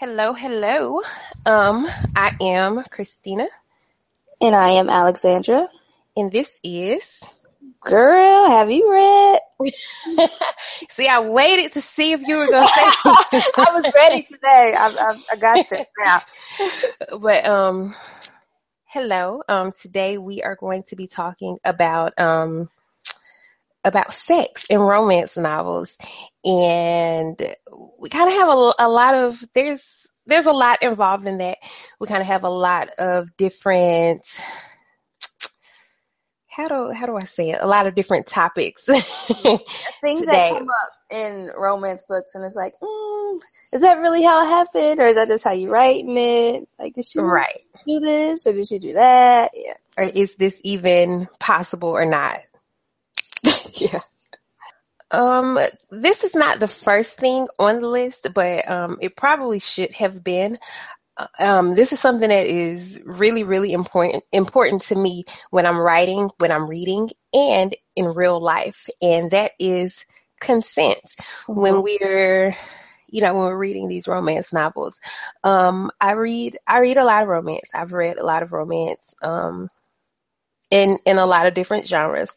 Hello, hello. Um, I am Christina, And I am Alexandra. and this is. Girl, have you read? see, I waited to see if you were gonna say, I was ready today. I, I, I got this now. but um, hello. Um, today we are going to be talking about um about sex in romance novels, and we kind of have a, a lot of there's there's a lot involved in that. We kind of have a lot of different. How do how do I say it? A lot of different topics. Things that come up in romance books, and it's like, mm, is that really how it happened, or is that just how you write it? Like, did she right. do this, or did she do that? Yeah, Or is this even possible or not? yeah. Um, this is not the first thing on the list, but um, it probably should have been. Uh, Um, this is something that is really, really important important to me when I'm writing, when I'm reading, and in real life, and that is consent. When we're, you know, when we're reading these romance novels, um, I read I read a lot of romance. I've read a lot of romance, um, in in a lot of different genres.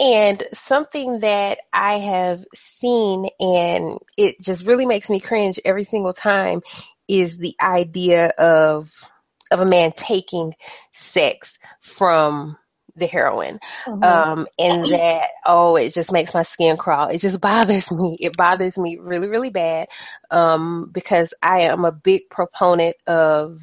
And something that I have seen and it just really makes me cringe every single time is the idea of of a man taking sex from the heroine. Mhm. Um and that oh it just makes my skin crawl. It just bothers me. It bothers me really, really bad. Um because I am a big proponent of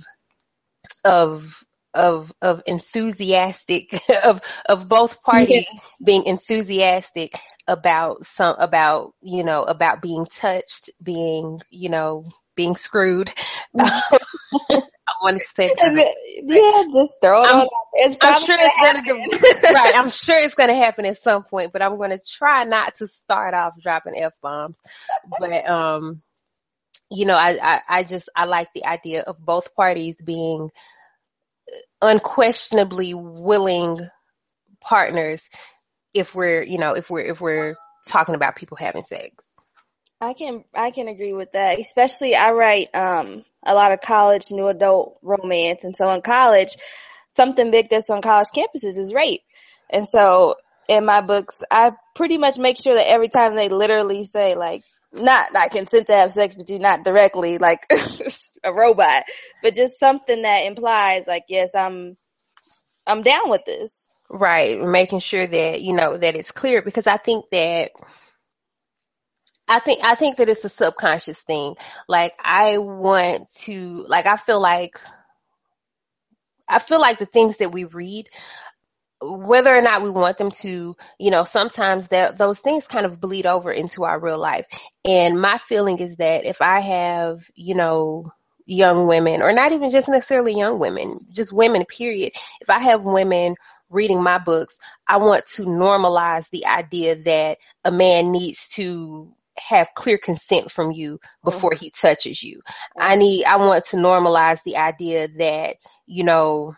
of of of enthusiastic of of both parties being enthusiastic about some about you know about being touched being you know being screwed i want to say that. yeah, just throw it I'm- on. out there. It's i'm sure it's gonna gonna happen. right i'm sure it's gonna happen at some point but i'm gonna try not to start off dropping f-bombs but um you know I, I i just i like the idea of both parties being unquestionably willing partners if we're you know if we're if we're talking about people having sex I can I can agree with that. Especially I write um a lot of college new adult romance and so in college something big that's on college campuses is rape. And so in my books I pretty much make sure that every time they literally say like not I consent to have sex with you not directly like a robot, but just something that implies like yes I'm I'm down with this. right making sure that you know that it's clear because i think that I think I think that it's a subconscious thing. Like I want to like I feel like I feel like the things that we read whether or not we want them to, you know, sometimes that those things kind of bleed over into our real life. And my feeling is that if I have, you know, young women or not even just necessarily young women, just women period. If I have women reading my books, I want to normalize the idea that a man needs to have clear consent from you before mm-hmm. he touches you. I need I want to normalize the idea that, you know,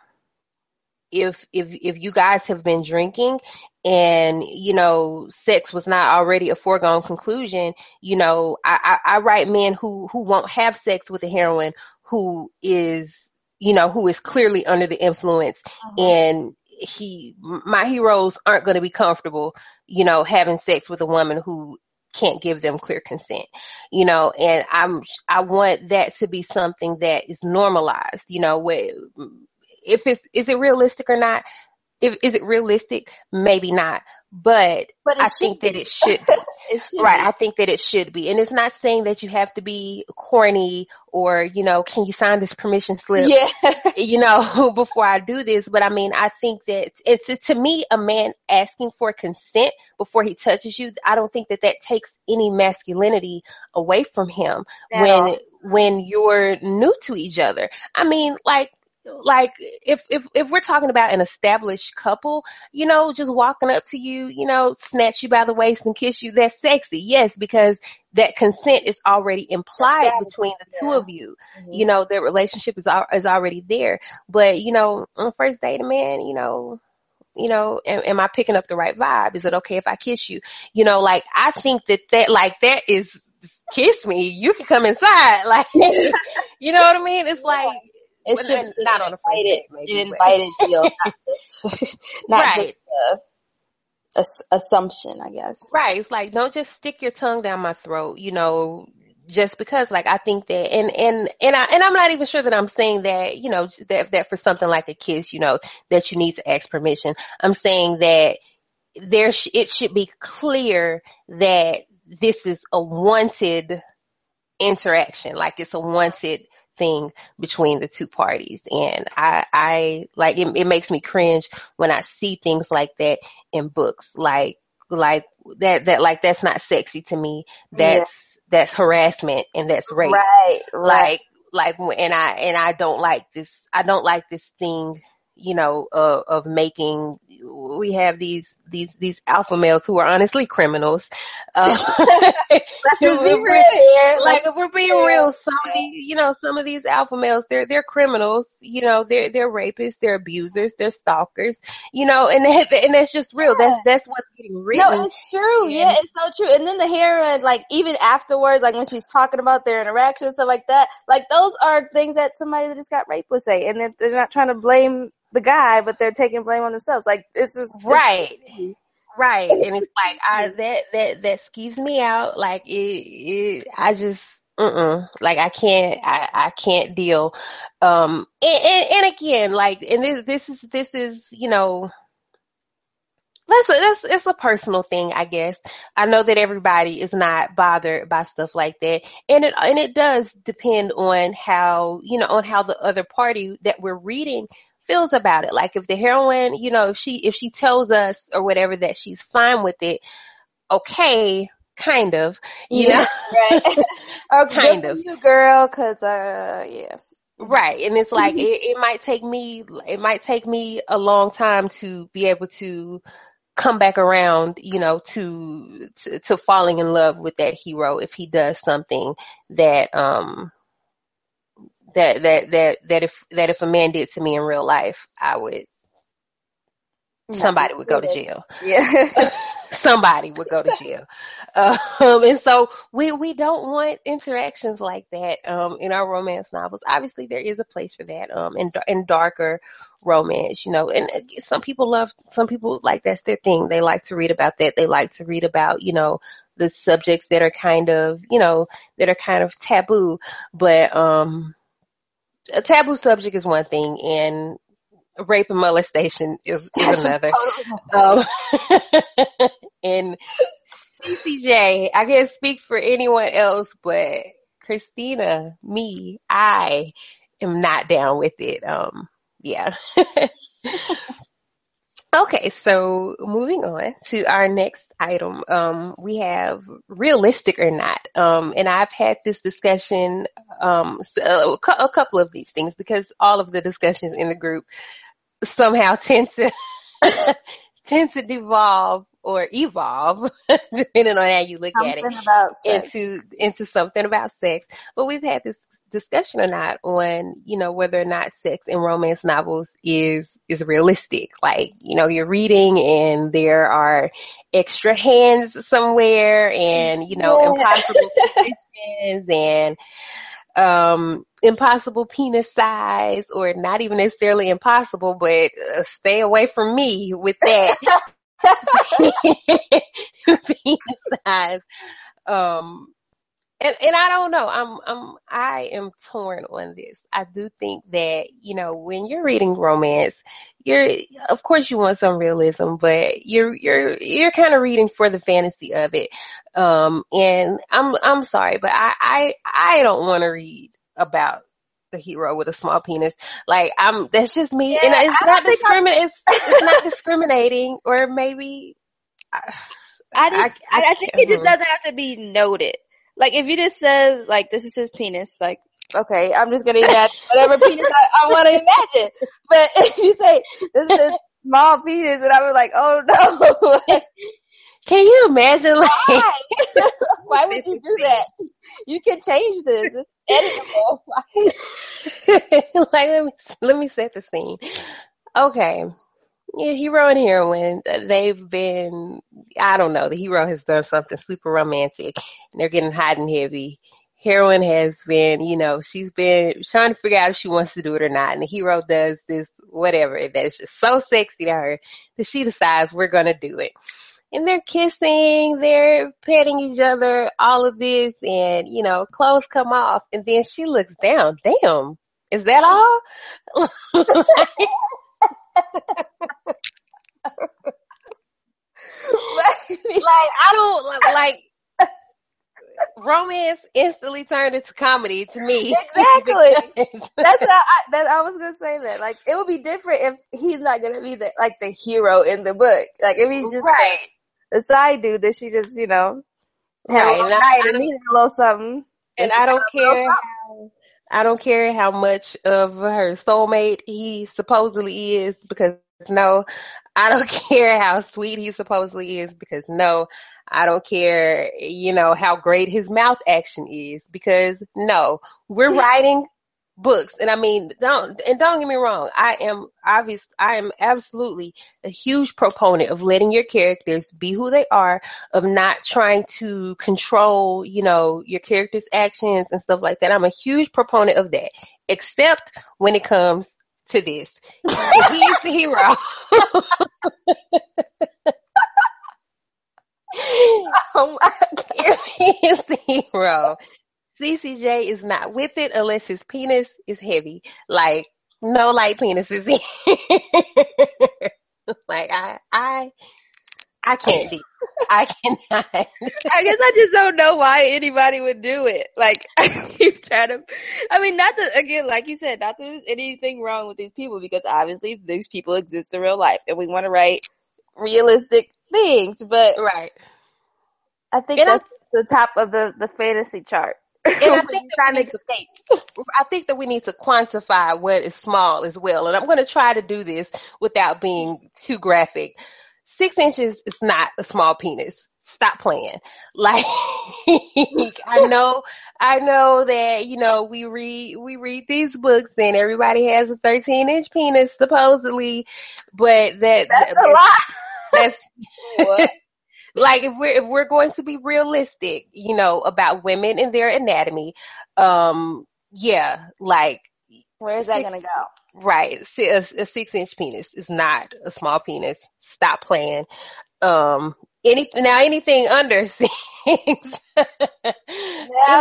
if if if you guys have been drinking and you know sex was not already a foregone conclusion you know i i, I write men who who won't have sex with a heroine who is you know who is clearly under the influence uh-huh. and he my heroes aren't going to be comfortable you know having sex with a woman who can't give them clear consent you know and i'm i want that to be something that is normalized you know where if it's is it realistic or not if is it realistic maybe not but But i think that it should be It should right be. i think that it should be and it's not saying that you have to be corny or you know can you sign this permission slip Yeah. you know, before I do this. But I mean, I think that it's to me a man asking for consent before he touches you. I don't think that that takes any masculinity away from him At when all. when you're new to each other. I mean, like like if if if we're talking about an established couple, you know, just walking up to you, you know, snatch you by the waist and kiss you, that's sexy. Yes, because that consent is already implied between the two yeah. of you mm-hmm. you know their relationship is al- is already there but you know on first date man you know you know am, am i picking up the right vibe is it okay if i kiss you you know like i think that that like that is kiss me you can come inside like you know what I mean? It's like it well, should not, on invited, an invited deal, not just not Right. just a, a s- assumption, I guess. Right. It's like don't just stick your tongue down my throat, you know, just because like I think that and and and I and I'm not even sure that I'm saying that, you know, that that for something like a kiss, you know, that you need to ask permission. I'm saying that there sh- it should be clear that this is a wanted interaction, like it's a wanted thing between the two parties. And I, I like it, it makes me cringe when I see things like that in books, like, like that, that, like that's not sexy to me. That's, that's harassment and that's rape. Right, right. Like, like, and I, and I don't like this, I don't like this thing, you know, uh, of making, we have these, these, these alpha males who are honestly criminals. Uh, Let's just be real here. like if we're being real, some of these, you know, some of these alpha males, they're they're criminals. You know, they're they're rapists, they're abusers, they're stalkers. You know, and and that's just real. That's that's what's getting written. no, it's true. Yeah, it's so true. And then the heroine, like even afterwards, like when she's talking about their interaction and stuff like that, like those are things that somebody that just got raped would say, and then they're not trying to blame the guy, but they're taking blame on themselves. Like it's just it's- right, right. And it's like I that that that skeeves me out. Like it, it I just. Mm-mm. Like I can't, I, I can't deal. Um, and, and, and again, like, and this, this is, this is, you know, that's that's it's a personal thing, I guess. I know that everybody is not bothered by stuff like that, and it and it does depend on how you know on how the other party that we're reading feels about it. Like if the heroine, you know, if she if she tells us or whatever that she's fine with it, okay, kind of, you Yeah, right. oh, Kind of. you, girl. Cause uh, yeah, Right. And it's like, it, it might take me, it might take me a long time to be able to come back around, you know, to, to, to falling in love with that hero if he does something that, um, that, that, that, that if, that if a man did to me in real life, I would, somebody would go to jail Yeah. somebody would go to jail. Um, and so we, we don't want interactions like that, um, in our romance novels. Obviously there is a place for that, um, in, in darker romance, you know, and uh, some people love, some people like that's their thing. They like to read about that. They like to read about, you know, the subjects that are kind of, you know, that are kind of taboo, but, um, a taboo subject is one thing and rape and molestation is, is another. Um, and CCJ, I can't speak for anyone else, but Christina, me, I am not down with it. Um, yeah. okay, so moving on to our next item, um, we have realistic or not. Um, and I've had this discussion, um, so- a cou- a couple of these things because all of the discussions in the group somehow tend to tend to devolve or evolve depending on how you look at it about sex. into into something about sex. But we've had this discussion or not on, you know, whether or not sex in romance novels is is realistic. Like, you know, you're reading and there are extra hands somewhere and, you know, Yeah. impossible positions and um impossible penis size or not even necessarily impossible but uh, stay away from me with that penis size um and and I don't know. I'm I'm I am torn on this. I do think that you know when you're reading romance, you're of course you want some realism, but you're you're you're kind of reading for the fantasy of it. Um, and I'm I'm sorry, but I I I don't want to read about the hero with a small penis. Like I'm that's just me, and it's I not don't think I'm- discrimin it's it's not discriminating, or maybe. I, I just, I, I I think it just doesn't have to be noted. Like if you just says like this is his penis, like okay, I'm just gonna imagine whatever penis I, I want to imagine. But if you say this is his small penis, and I was like, oh no, Can you imagine like why? why would you do that? You can change this. It's editable. like let me let me set the scene. Okay. Yeah, hero and heroine, they've been I don't know, the hero has done something super romantic and they're getting hot and heavy heroine has been, you know, she's been trying to figure out if she wants to do it or not. And the hero does this, whatever, that is just so sexy to her that she decides we're going to do it. And they're kissing, they're petting each other, all of this, and, you know, clothes come off. And then she looks down. Damn, is that all? like I don't like romance instantly turned into comedy to me. Exactly. That's how I, that I was gonna say that. Like it would be different if he's not gonna be the like the hero in the book. Like if he's just right. the, the side dude that she just you know had right. a little night and needed a little something. And, and I don't care. How, I don't care how much of her soulmate he supposedly is because no, I don't care how sweet he supposedly is because no, I don't care, you know, how great his mouth action is because no, we're writing books. And I mean, don't, and don't get me wrong. I am obvious. I am absolutely a huge proponent of letting your characters be who they are, of not trying to control, you know, your character's actions and stuff like that. I'm a huge proponent of that, except when it comes to this. He's the hero. oh my God. He is the hero. CCJ is not with it unless his penis is heavy. Like, no light penises. like, I, I, I can't do. I cannot. I guess I just don't know why anybody would do it. Like I keep trying to. I mean, not that again, like you said, not that there's anything wrong with these people because obviously these people exist in real life, and we want to write realistic things. But right, I think and that's I, the top of the the fantasy chart. And I think trying to escape. I think that we need to quantify what is small as well, and I'm going to try to do this without being too graphic six inches is not a small penis. Stop playing. Like I know, I know that you know we read we read these books and everybody has a 13 inch penis supposedly, but that that's that, a lot. That's what. Like if we're if we're going to be realistic, you know, about women and their anatomy, um, yeah, like where is that going to go? Right. A, a, six inch penis is not a small penis. Stop playing. Um, anything now, anything under six. now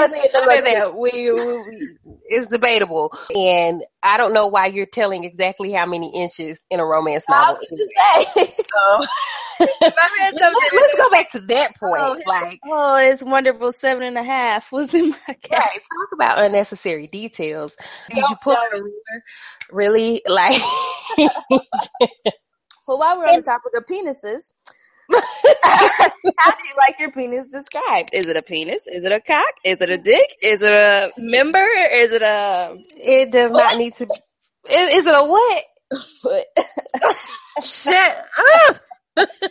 anything under that we, we, is debatable, and I don't know why you're telling exactly how many inches in a romance novel. I was say. Um, let's, let's, go back to that oh, point. Oh, like, oh, it's wonderful. Seven and a half was in my case. Right. Talk about unnecessary details. Did you pull a ruler? Really? Like, well, while we're on the topic of penises, how do you like your penis described? Is it a penis? Is it a cock? Is it a dick? Is it a member? Is it a? It does what? not need to. Is, is it a what? Foot.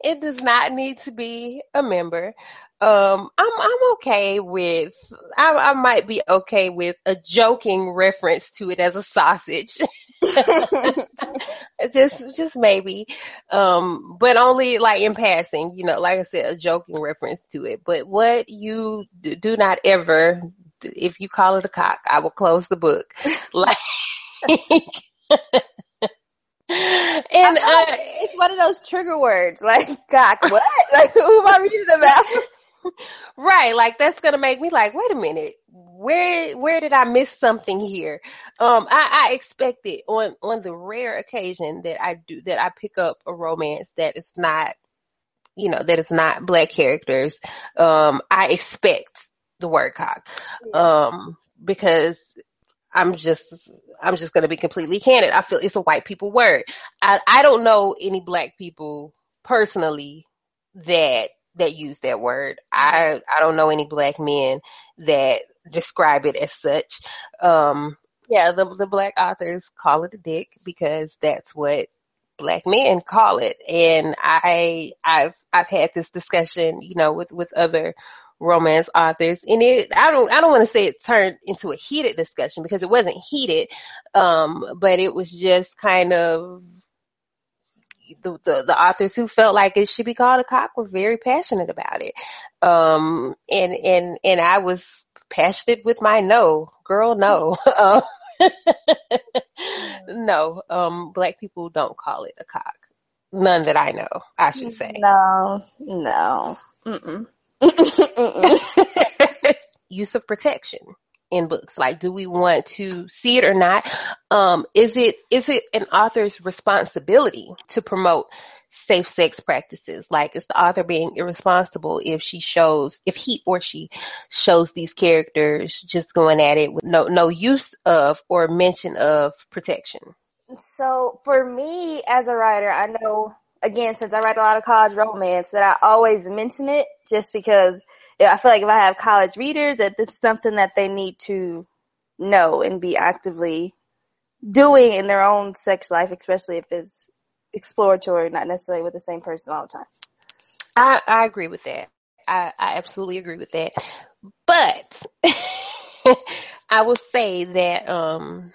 It does not need to be a member. Um, I'm I'm okay with I, I might be okay with a joking reference to it as a sausage. just just maybe, um, but only like in passing. You know, like I said, a joking reference to it. But what you do not ever, if you call it a cock, I will close the book. Like. And uh, it's one of those trigger words, like cock. What? like who am I reading about? right, like that's gonna make me like, wait a minute, where where did I miss something here? Um, I, I expected on on the rare occasion that I do that I pick up a romance that is not, you know, that is not black characters. Um, I expect the word cock, yeah. um, because I'm just I'm just gonna be completely candid. I feel it's a white people word. I I don't know any black people personally that that use that word. I I don't know any black men that describe it as such. Um yeah, the the black authors call it a dick because that's what black men call it. And I I've I've had this discussion, you know, with with other romance authors and it i don't i don't want to say it turned into a heated discussion because it wasn't heated um but it was just kind of the, the, the authors who felt like it should be called a cock were very passionate about it. Um, and, and, and I was passionate with my no, girl, no. No, um, black people don't call it a cock. None that I know, I should say. No, no. Mm-mm. Use of protection in books. Like, do we want to see it or not? Um, is it is it an author's responsibility to promote safe sex practices? Like, is the author being irresponsible if she shows, if he or she shows these characters just going at it with no no use of or mention of protection? So for me as a writer, I know again since I write a lot of college romance that I always mention it just because I feel like if I have college readers, that this is something that they need to know and be actively doing in their own sex life, especially if it's exploratory, not necessarily with the same person all the time. I, I agree with that. I, I absolutely agree with that. But I will say that um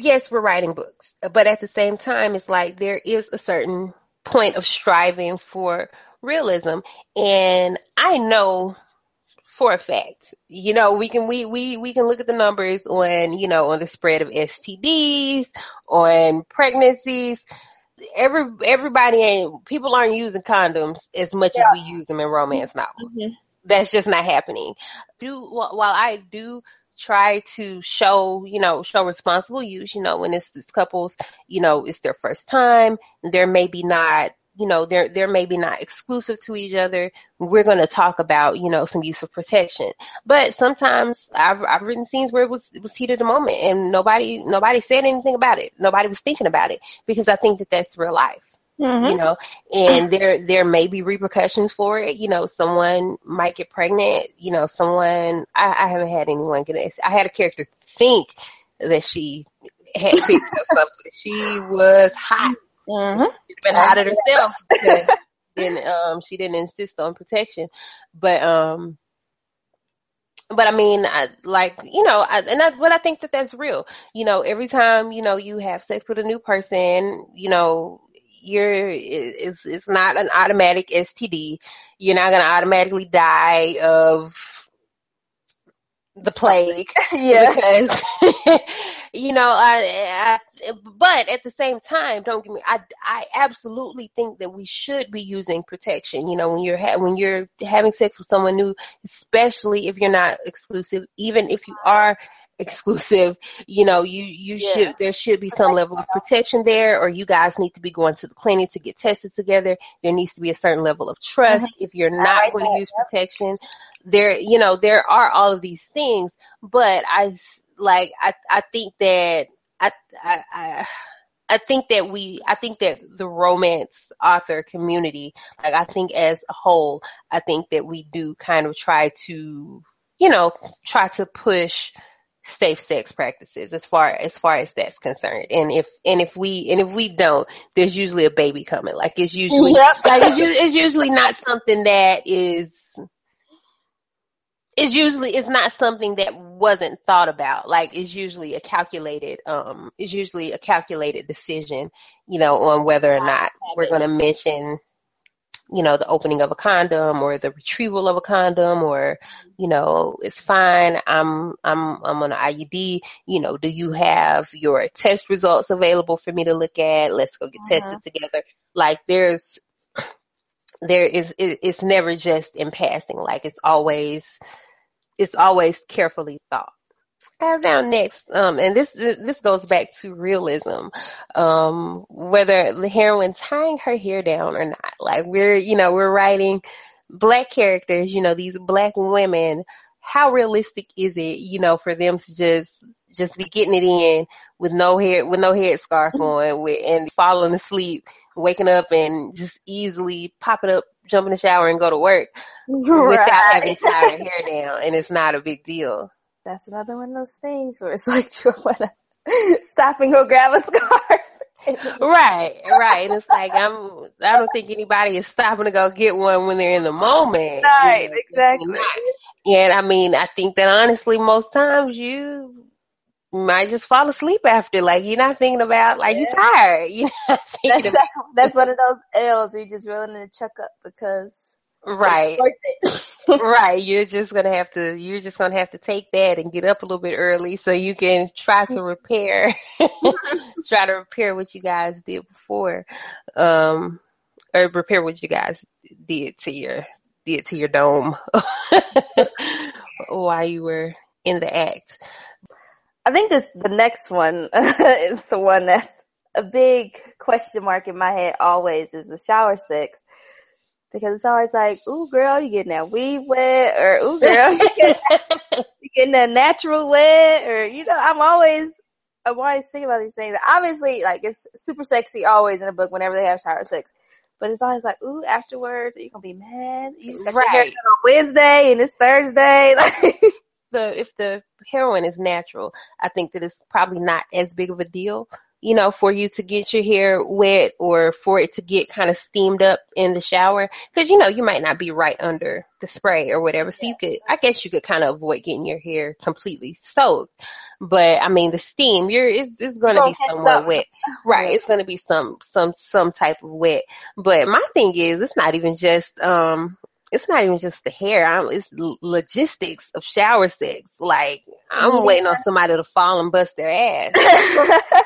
yes, we're writing books, but at the same time it's like there is a certain point of striving for realism and I know for a fact. You know, we can we we we can look at the numbers on you know on the spread of STDs, on pregnancies. Every everybody ain't people aren't using condoms as much yeah. as we use them in romance novels. Mm-hmm. That's just not happening. Do while I do try to show, you know, show responsible use, you know, when it's, it's couples, you know, it's their first time, they're maybe not you know, they're they're maybe not exclusive to each other. We're going to talk about, you know, some use of protection. But sometimes I've I've written scenes where it was it was heat of the moment and nobody nobody said anything about it. Nobody was thinking about it because I think that that's real life. Mm-hmm. You know, and there there may be repercussions for it. You know, someone might get pregnant. You know, someone I, I haven't had anyone get it. I had a character think that she had picked up something. She was hot Mm-hmm. She's been out of herself because then um she didn't insist on protection. But um but I mean, I, like you know, I, and I, but I think that that's real. You know, every time you know you have sex with a new person, you know, you're it's it's not an automatic STD. You're not gonna automatically die of the plague. yeah. Because, you know, I, I, but at the same time, don't get me, I, I absolutely think that we should be using protection. You know, when you're, ha- when you're having sex with someone new, especially if you're not exclusive, even if you are exclusive, you know, you, you yeah. should, there should be some level of protection there or you guys need to be going to the clinic to get tested together. There needs to be a certain level of trust. Mm-hmm. If you're not going to use protection, there, you know, there are all of these things, but I, like, I, I think that I, I, I I think that we, I think that the romance author community, like I think as a whole, I think that we do kind of try to, you know, try to push safe sex practices as far as far as that's concerned. And if and if we and if we don't, there's usually a baby coming. Like it's usually yep. like it's, it's usually not something that is it's usually it's not something that wasn't thought about. Like it's usually a calculated um it's usually a calculated decision, you know, on whether or not we're gonna mention you know, the opening of a condom or the retrieval of a condom or, you know, it's fine. I'm, I'm, I'm on an IUD. You know, do you have your test results available for me to look at? Let's go get uh-huh. tested together. Like there's, there is, it, it's never just in passing. Like it's always, it's always carefully thought. I have down next, um, and this this goes back to realism. Um, whether the heroine tying her hair down or not, like we're you know we're writing black characters, you know these black women. How realistic is it, you know, for them to just just be getting it in with no hair with no headscarf on with, and falling asleep, waking up and just easily popping up, jump in the shower and go to work right. without having tied hair down, and it's not a big deal that's another one of those things where it's like you want to stop and go grab a scarf. right, right. And it's like I'm. I don't think anybody is stopping to go get one when they're in the moment. Right, you know, exactly. And I mean, I think that honestly, most times you might just fall asleep after. Like you're not thinking about like yeah. you're tired. You're not thinking that's, about that's, one of those L's You're just willing to chuck up because right. right. You're just gonna have to you're just gonna have to take that and get up a little bit early so you can try to repair try to repair what you guys did before. Um or repair what you guys did to your did to your dome while you were in the act. I think this the next one is the one that's a big question mark in my head always is the shower sex. Because it's always like, ooh girl, you getting that weed wet or ooh girl, you getting that, you getting that natural wet or you know, I'm always I'm always thinking about these things. Obviously, like it's super sexy always in a book whenever they have shower sex. But it's always like, ooh, afterwards, you're you gonna be mad? You just got right. your haircut on Wednesday and it's Thursday. the if the heroine is natural, I think that it's probably not as big of a deal you know, for you to get your hair wet or for it to get kind of steamed up in the shower. Cause you know, you might not be right under the spray or whatever. So you could, I guess you could kind of avoid getting your hair completely soaked. But I mean, the steam, you're, it's, it's going to be somewhat wet. Right. It's going to be some, some, some type of wet. But my thing is, it's not even just, um, it's not even just the hair. I'm, it's logistics of shower sex. Like I'm yeah. waiting on somebody to fall and bust their ass.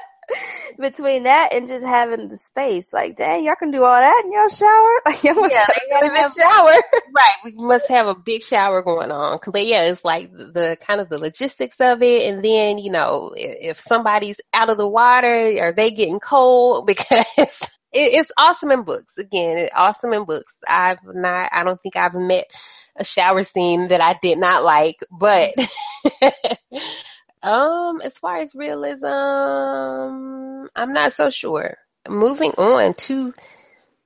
between that and just having the space, like, dang, y'all can do all that in your shower. Like, y'all must yeah, have a big shower. Right. We must have a big shower going on. But yeah, it's like the, the kind of the logistics of it. And then, you know, if, if somebody's out of the water, are they getting cold? Because it, it's awesome in books. Again, awesome in books. I've not, I don't think I've met a shower scene that I did not like, but Um, as far as realism, I'm not so sure. Moving on to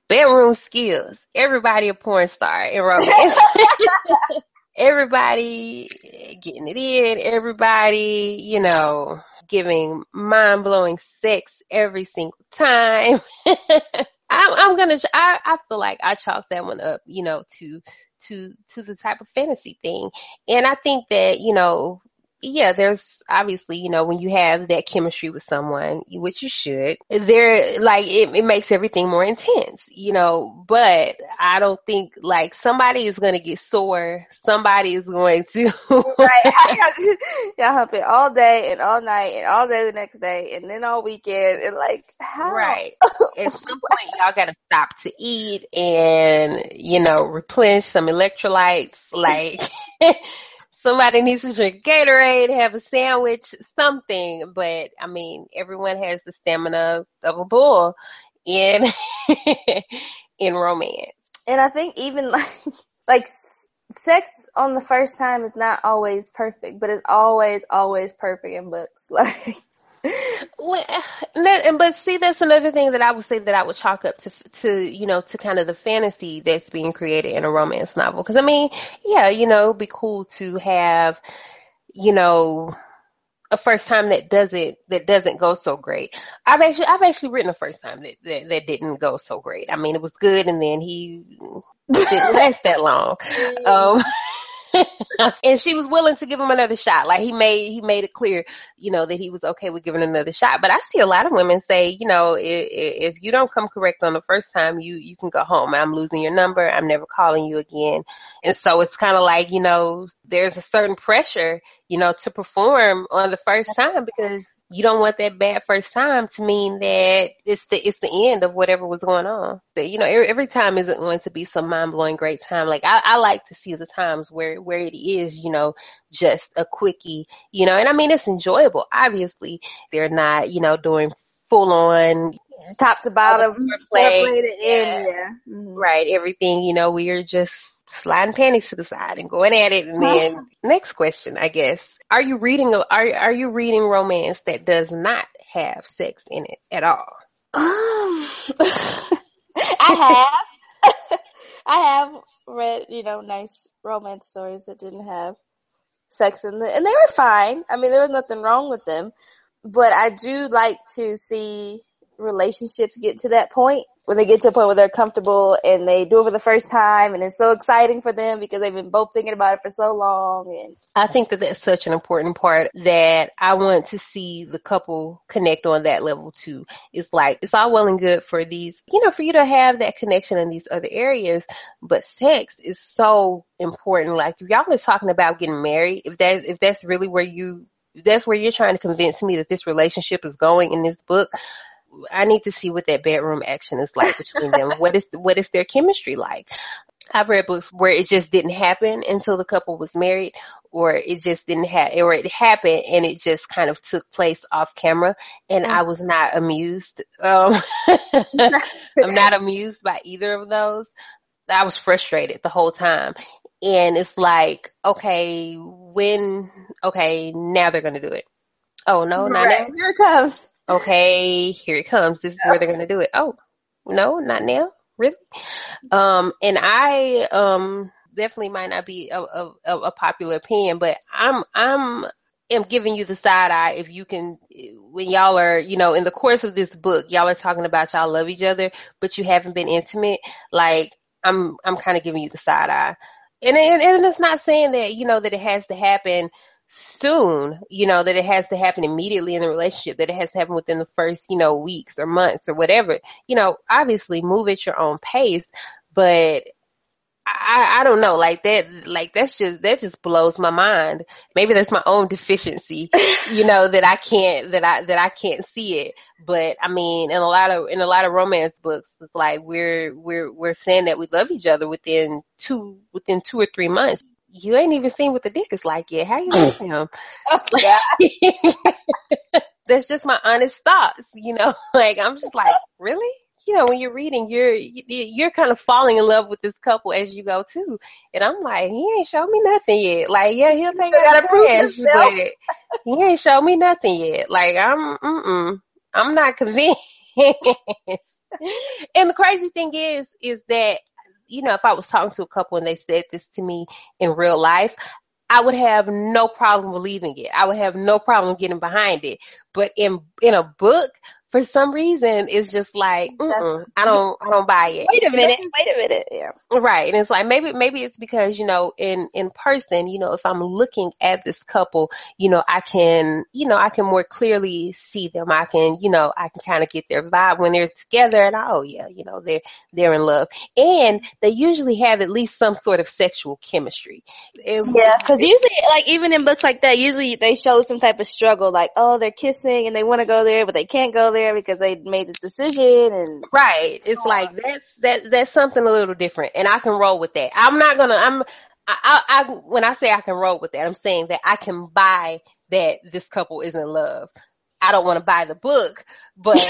bedroom skills. Everybody a porn star in romance. everybody getting it in. Everybody, you know, giving mind blowing sex every single time. I'm, I'm, gonna. I, I feel like I chalk that one up, you know, to to to the type of fantasy thing, and I think that you know yeah, there's obviously, you know, when you have that chemistry with someone, which you should, there, like, it, it makes everything more intense, you know, but I don't think, like, somebody is going to get sore. Somebody is going to. right. Y'all hump it all day and all night and all day the next day and then all weekend and, like, how? Right. At some point, y'all got to stop to eat and, you know, replenish some electrolytes. Like, somebody needs to drink Gatorade, have a sandwich, something. But I mean, everyone has the stamina of a bull in in romance. And I think even like like sex on the first time is not always perfect, but it's always always perfect in books. Like well, and but see, that's another thing that I would say that I would chalk up to, to you know, to kind of the fantasy that's being created in a romance novel. Because I mean, yeah, you know, it'd be cool to have, you know, a first time that doesn't that doesn't go so great. I've actually I've actually written a first time that that, that didn't go so great. I mean, it was good, and then he didn't last that long. Um, and she was willing to give him another shot. Like he made he made it clear, you know, that he was okay with giving another shot. But I see a lot of women say, you know, if, if you don't come correct on the first time, you you can go home. I'm losing your number. I'm never calling you again. And so it's kind of like, you know, there's a certain pressure, you know, to perform on the first time because you don't want that bad first time to mean that it's the it's the end of whatever was going on. That you know, every, every time isn't going to be some mind blowing great time. Like I, I like to see the times where where it is, you know, just a quickie, you know, and I mean it's enjoyable. Obviously, they're not, you know, doing full on top to bottom play, yeah. yeah. Mm-hmm. Right, everything, you know, we're just sliding panties to the side and going at it. And then next question, I guess, are you reading, are, are you reading romance that does not have sex in it at all? Um, I have, I have read, you know, nice romance stories that didn't have sex in them and they were fine. I mean, there was nothing wrong with them, but I do like to see relationships get to that point when they get to a point where they're comfortable and they do it for the first time and it's so exciting for them because they've been both thinking about it for so long and I think that that's such an important part that I want to see the couple connect on that level too. It's like it's all well and good for these, you know, for you to have that connection in these other areas, but sex is so important. Like if y'all are talking about getting married, if that if that's really where you that's where you're trying to convince me that this relationship is going in this book, I need to see what that bedroom action is like between them. What is what is their chemistry like? I've read books where it just didn't happen until the couple was married, or it just didn't have, or it happened and it just kind of took place off camera, and I was not amused. Um, I'm not amused by either of those. I was frustrated the whole time, and it's like, okay, when, okay, now they're gonna do it. Oh no, not right. now. Here it comes. Okay, here it comes. This is where they're gonna do it. Oh, no, not now. Really? Um, and I um definitely might not be a, a, a popular opinion, but I'm I'm am giving you the side eye if you can when y'all are you know in the course of this book y'all are talking about y'all love each other but you haven't been intimate like i'm i'm kind of giving you the side eye and, and and it's not saying that you know that it has to happen soon, you know, that it has to happen immediately in the relationship, that it has to happen within the first, you know, weeks or months or whatever. You know, obviously move at your own pace, but I, I don't know, like that, like that's just, that just blows my mind. Maybe that's my own deficiency, you know, that I can't, that I, that I can't see it. But I mean, in a lot of, in a lot of romance books, it's like we're, we're, we're saying that we love each other within two, within two or three months you ain't even seen what the dick is like yet. How you love him? That's just my honest thoughts, you know. Like I'm just like, really? You know, when you're reading, you're you're kind of falling in love with this couple as you go too. And I'm like, he ain't showed me nothing yet. Like, yeah, he'll take out the trash, but he ain't showed me nothing yet. Like, I'm, mm I'm not convinced. and the crazy thing is, is that you know, if I was talking to a couple and they said this to me in real life, I would have no problem believing it. I would have no problem getting behind it. But in in a book, for some reason it's just like I don't I don't buy it. Wait a minute, wait a minute. Yeah. Right. And it's like maybe maybe it's because, you know, in in person, you know, if I'm looking at this couple, you know, I can, you know, I can more clearly see them. I can, you know, I can kind of get their vibe when they're together and oh yeah, you know, they're they're in love. And they usually have at least some sort of sexual chemistry. It, yeah, cuz usually like even in books like that, usually they show some type of struggle like, oh, they're kissing and they want to go there but they can't go there because they made this decision and right. It's like that's that that's something a little different, and I can roll with that. I'm not gonna. I'm. I, I, I when I say I can roll with that, I'm saying that I can buy that this couple is in love. I don't want to buy the book, but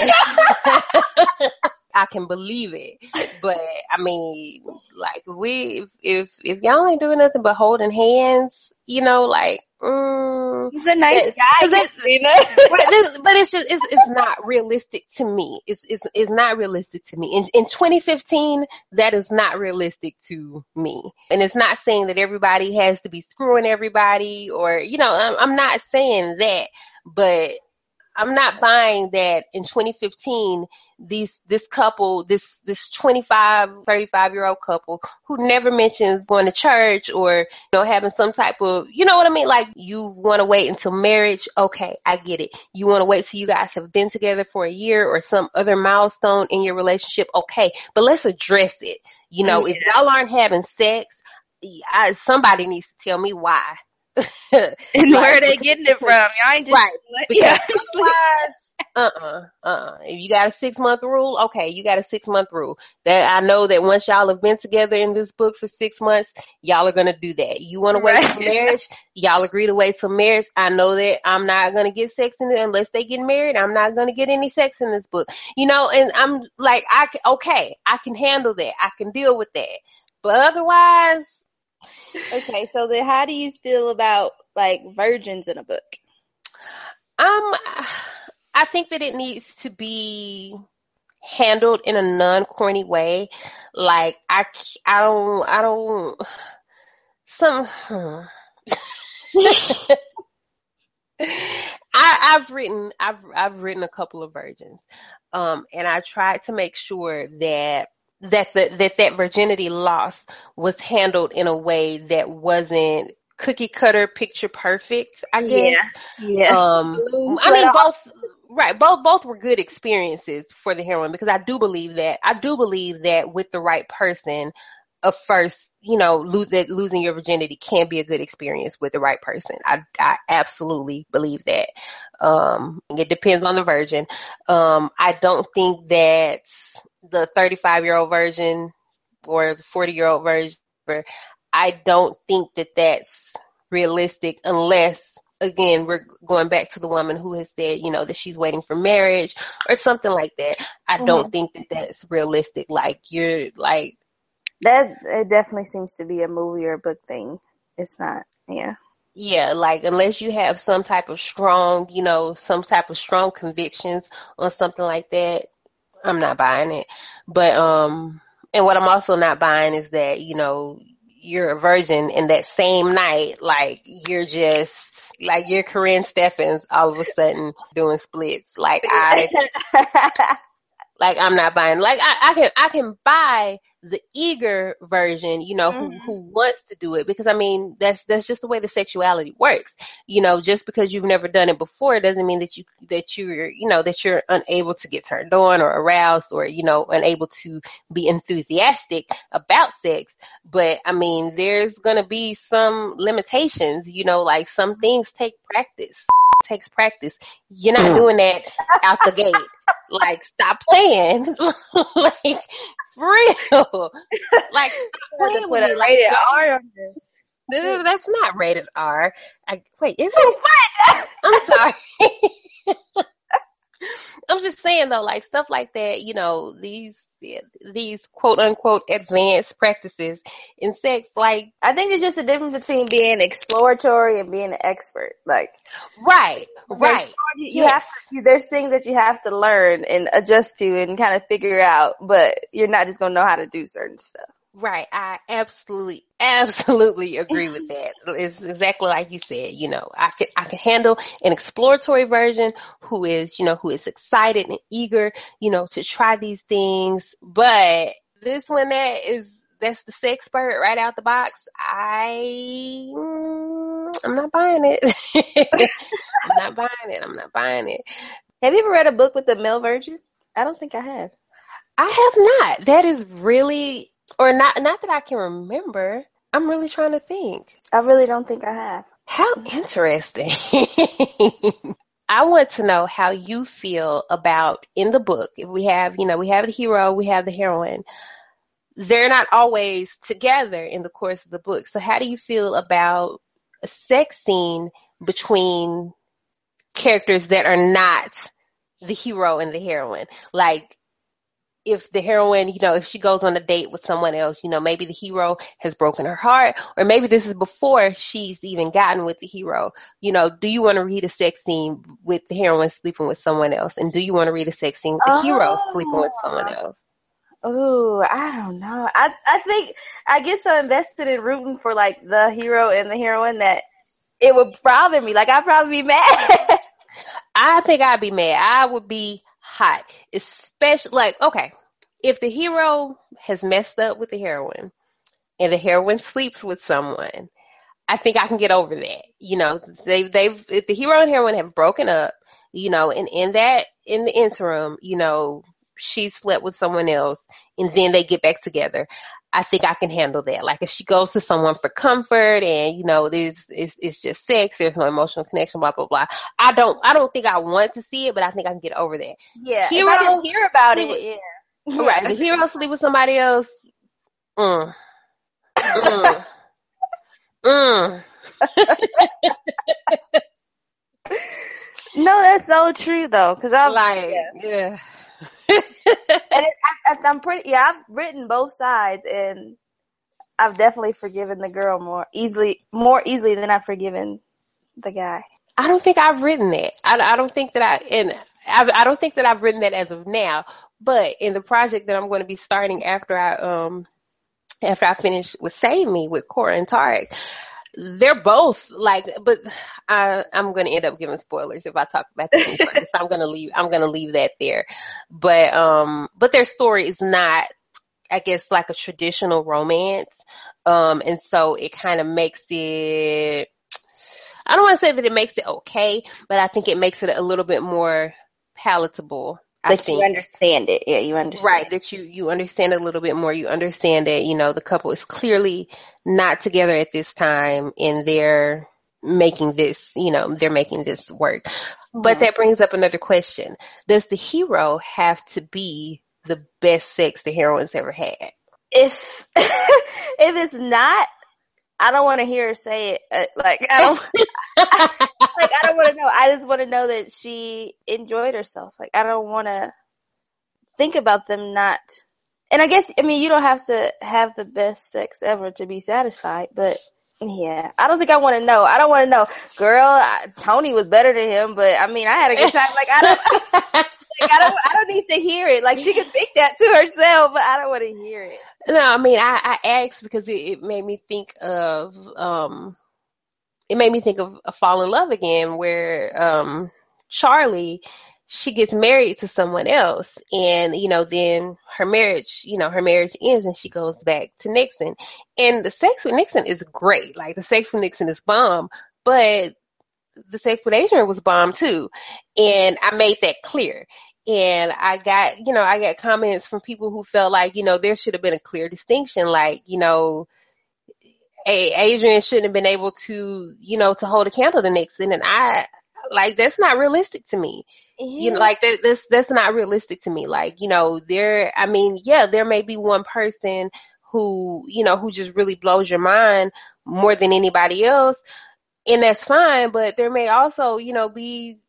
I can believe it. But I mean, like we, if, if, if y'all ain't doing nothing but holding hands, you know, like, mm, he's a nice guy, but, but it's just, it's, it's not realistic to me. It's, it's, it's not realistic to me. In, in 2015, that is not realistic to me. And it's not saying that everybody has to be screwing everybody or, you know, I'm, I'm not saying that, but I'm not buying that in 2015 these this couple this this 25 35 year old couple who never mentions going to church or you know having some type of you know what I mean? Like you want to wait until marriage? Okay I get it. You want to wait till you guys have been together for a year or some other milestone in your relationship? Okay but let's address it. You know yeah. if y'all aren't having sex I, somebody needs to tell me why and where are they getting it from? Y'all ain't just right. Because otherwise, uh-uh, uh-uh. If you got a six month rule, okay, you got a six month rule. That I know that once y'all have been together in this book for six months, y'all are gonna do that. You want to wait right. till marriage? Y'all agree to wait till marriage. I know that I'm not gonna get sex in it unless they get married. I'm not gonna get any sex in this book, you know. And I'm like, I can, okay, I can handle that. I can deal with that. But otherwise, okay, so then how do you feel about like virgins in a book? Um, I think that it needs to be handled in a non-corny way. Like I, I don't, I don't. Some. Hmm. I, I've written I've I've written a couple of virgins, um, and I tried to make sure that that the, that that virginity loss was handled in a way that wasn't cookie cutter picture perfect. I guess. Yeah. yeah. Um, I mean both. Right, both both were good experiences for the heroine because I do believe that I do believe that with the right person, a first, you know, lose that losing your virginity can be a good experience with the right person. I I absolutely believe that. Um, it depends on the virgin. Um, I don't think that the 35 year old version or the 40 year old version, I don't think that that's realistic unless again, we're going back to the woman who has said, you know, that she's waiting for marriage or something like that. I mm-hmm. don't think that that's realistic. Like you're like that. It definitely seems to be a movie or a book thing. It's not. Yeah. Yeah, like unless you have some type of strong, you know, some type of strong convictions on something like that, I'm not buying it. But um and what I'm also not buying is that, you know, you're a virgin and that same night, like you're just like you're Karrine Steffans all of a sudden doing splits. Like I like I'm not buying like I, I can I can buy the eager version, you know, mm-hmm. who who wants to do it because I mean that's that's just the way the sexuality works. You know, just because you've never done it before doesn't mean that you that you're you know that you're unable to get turned on or aroused or you know unable to be enthusiastic about sex. But I mean, there's gonna be some limitations. You know, like some things take practice takes practice. You're not doing that out the gate. Like, stop playing. like, for real. Like, stop playing with it. Rated like, R on this. That's not rated R. I, wait, is it? What? I'm sorry. I'm just saying though, like stuff like that, you know, these these quote unquote advanced practices in sex, like I think there's just a difference between being exploratory and being an expert. Like right, right. You, you yes. have to, there's things that you have to learn and adjust to and kind of figure out, but you're not just gonna know how to do certain stuff. Right. I absolutely, absolutely agree with that. It's exactly like you said, you know, I could, I could handle an exploratory version who is, you know, who is excited and eager, you know, to try these things. But this one that is, that's the sex expert right out the box. I, mm, I'm not buying it. I'm not buying it. I'm not buying it. Have you ever read a book with the male virgin? I don't think I have. I have not. That is really or not not that I can remember. I'm really trying to think. I really don't think I have. How interesting. I want to know how you feel about in the book. If we have, you know, we have the hero, we have the heroine. They're not always together in the course of the book. So how do you feel about a sex scene between characters that are not the hero and the heroine? Like if the heroine, you know, if she goes on a date with someone else, you know, maybe the hero has broken her heart, or maybe this is before she's even gotten with the hero. You know, do you want to read a sex scene with the heroine sleeping with someone else? And do you want to read a sex scene with the oh. hero sleeping with someone oh. else? Oh, I don't know. I I think I get so invested in rooting for like the hero and the heroine that it would bother me. Like I'd probably be mad. I think I'd be mad. I would be hot. Especially like, okay, if the hero has messed up with the heroine and the heroine sleeps with someone, I think I can get over that. You know, they they've if the hero and heroine have broken up, you know, and in that in the interim, you know, she slept with someone else and then they get back together. I think I can handle that. Like if she goes to someone for comfort and you know it's it's, it's just sex, there's no emotional connection, blah blah blah. I don't I don't think I want to see it, but I think I can get over that. Yeah, hero, I can hear about it. With, yeah. right. The hero sleep with somebody else. Mm. Mm. mm. no, that's so true though, because I'm like, yeah. yeah and it, I, I'm pretty, yeah, I've written both sides and I've definitely forgiven the girl more easily, more easily than I've forgiven the guy. I don't think I've written that. I, I don't think that I, and I, I don't think that I've written that as of now, but in the project that I'm going to be starting after I, um, after I finish with Save Me with Cora and Tarek, they're both like, but I, I'm going to end up giving spoilers if I talk about this. so I'm going to leave. I'm going to leave that there. But um, but their story is not, I guess, like a traditional romance. Um, and so it kind of makes it. I don't want to say that it makes it okay, but I think it makes it a little bit more palatable I think. you understand it. Yeah, you understand. Right, that you, you understand a little bit more. You understand that, you know, the couple is clearly not together at this time and they're making this, you know, they're making this work. Mm-hmm. But that brings up another question. Does the hero have to be the best sex the heroine's ever had? If, if it's not, I don't want to hear her say it. Uh, like I don't, like I don't want to know. I just want to know that she enjoyed herself. Like I don't want to think about them not. And I guess I mean you don't have to have the best sex ever to be satisfied, but yeah, I don't think I want to know. I don't want to know, girl. I, Tony was better than him, but I mean I had a good time. Like I don't. I don't, I don't need to hear it. Like she can think that to herself, but I don't want to hear it. No, I mean, I, I asked because it, it made me think of, um, it made me think of a Fall in Love again, where um, Charlie, she gets married to someone else, and you know, then her marriage, you know, her marriage ends, and she goes back to Nixon, and the sex with Nixon is great. Like the sex with Nixon is bomb, but the sex with Adrian was bomb too, and I made that clear and I got, you know, I got comments from people who felt like, you know, there should have been a clear distinction, like, you know, a Adrian shouldn't have been able to, you know, to hold a candle to Nixon, and I, like, that's not realistic to me. You know, like that, that's that's not realistic to me. Like, you know, there, I mean, yeah, there may be one person who, you know, who just really blows your mind more than anybody else, and that's fine. But there may also, you know, be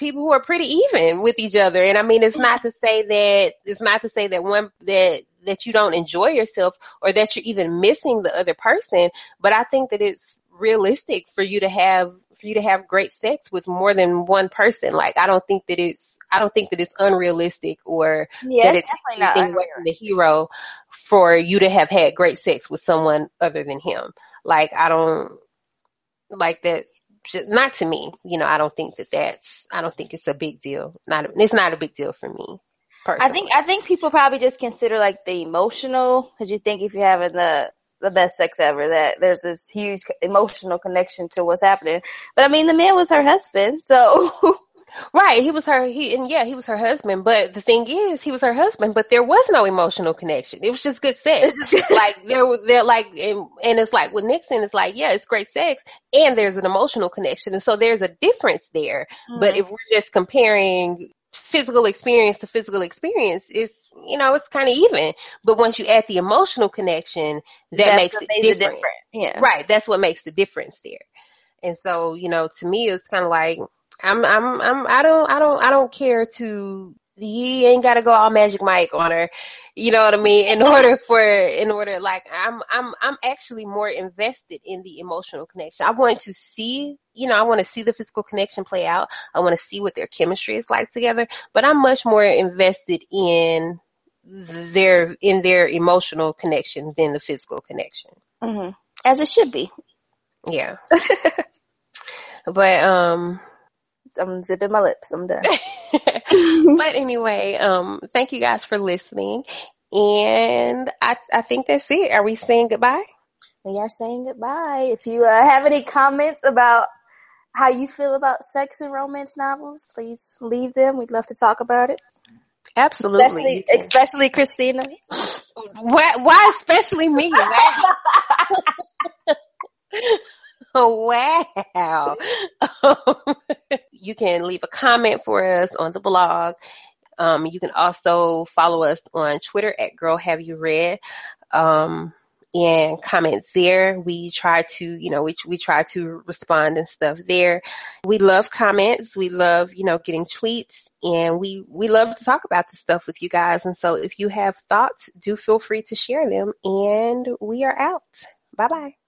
people who are pretty even with each other. And I mean, it's not to say that, it's not to say that one, that, that you don't enjoy yourself or that you're even missing the other person. But I think that it's realistic for you to have, for you to have great sex with more than one person. Like, I don't think that it's, I don't think that it's unrealistic or yeah, that it's anything away from the hero for you to have had great sex with someone other than him. Like, I don't, like that, not to me. You know, I don't think that that's. I don't think it's a big deal. Not it's not a big deal for me. Personally. I think I think people probably just consider like the emotional because you think if you're having the the best sex ever that there's this huge emotional connection to what's happening. But I mean, the man was her husband, so Right, he was her. He and yeah, he was her husband. But the thing is, he was her husband. But there was no emotional connection. It was just good sex. like there, there, like, and, and it's like with Nixon, it's like yeah, it's great sex, and there's an emotional connection, and so there's a difference there. Mm-hmm. But if we're just comparing physical experience to physical experience, it's you know it's kind of even. But once you add the emotional connection, that that's makes it different. different. Yeah, right. That's what makes the difference there. And so you know, to me, it's kind of like I'm, I'm, I'm, I don't, I don't, I don't care to, he ain't gotta go all magic Mike on her. You know what I mean? In order for, in order, like, I'm, I'm, I'm actually more invested in the emotional connection. I want to see, you know, I want to see the physical connection play out. I want to see what their chemistry is like together, but I'm much more invested in their, in their emotional connection than the physical connection. Mm-hmm. As it should be. Yeah. but, um, I'm zipping my lips. I'm done. but anyway, um, thank you guys for listening. And I, I think that's it. Are we saying goodbye? We are saying goodbye. If you uh, have any comments about how you feel about sex and romance novels, please leave them. We'd love to talk about it. Absolutely. Especially, especially Christina. Why, why especially me? wow. you can leave a comment for us on the blog. Um, you can also follow us on Twitter at Girl Have You Read. Um, and comments there. We try to, you know, we, we try to respond and stuff there. We love comments. We love, you know, getting tweets and we, we love to talk about this stuff with you guys. And so if you have thoughts, do feel free to share them and we are out. Bye bye.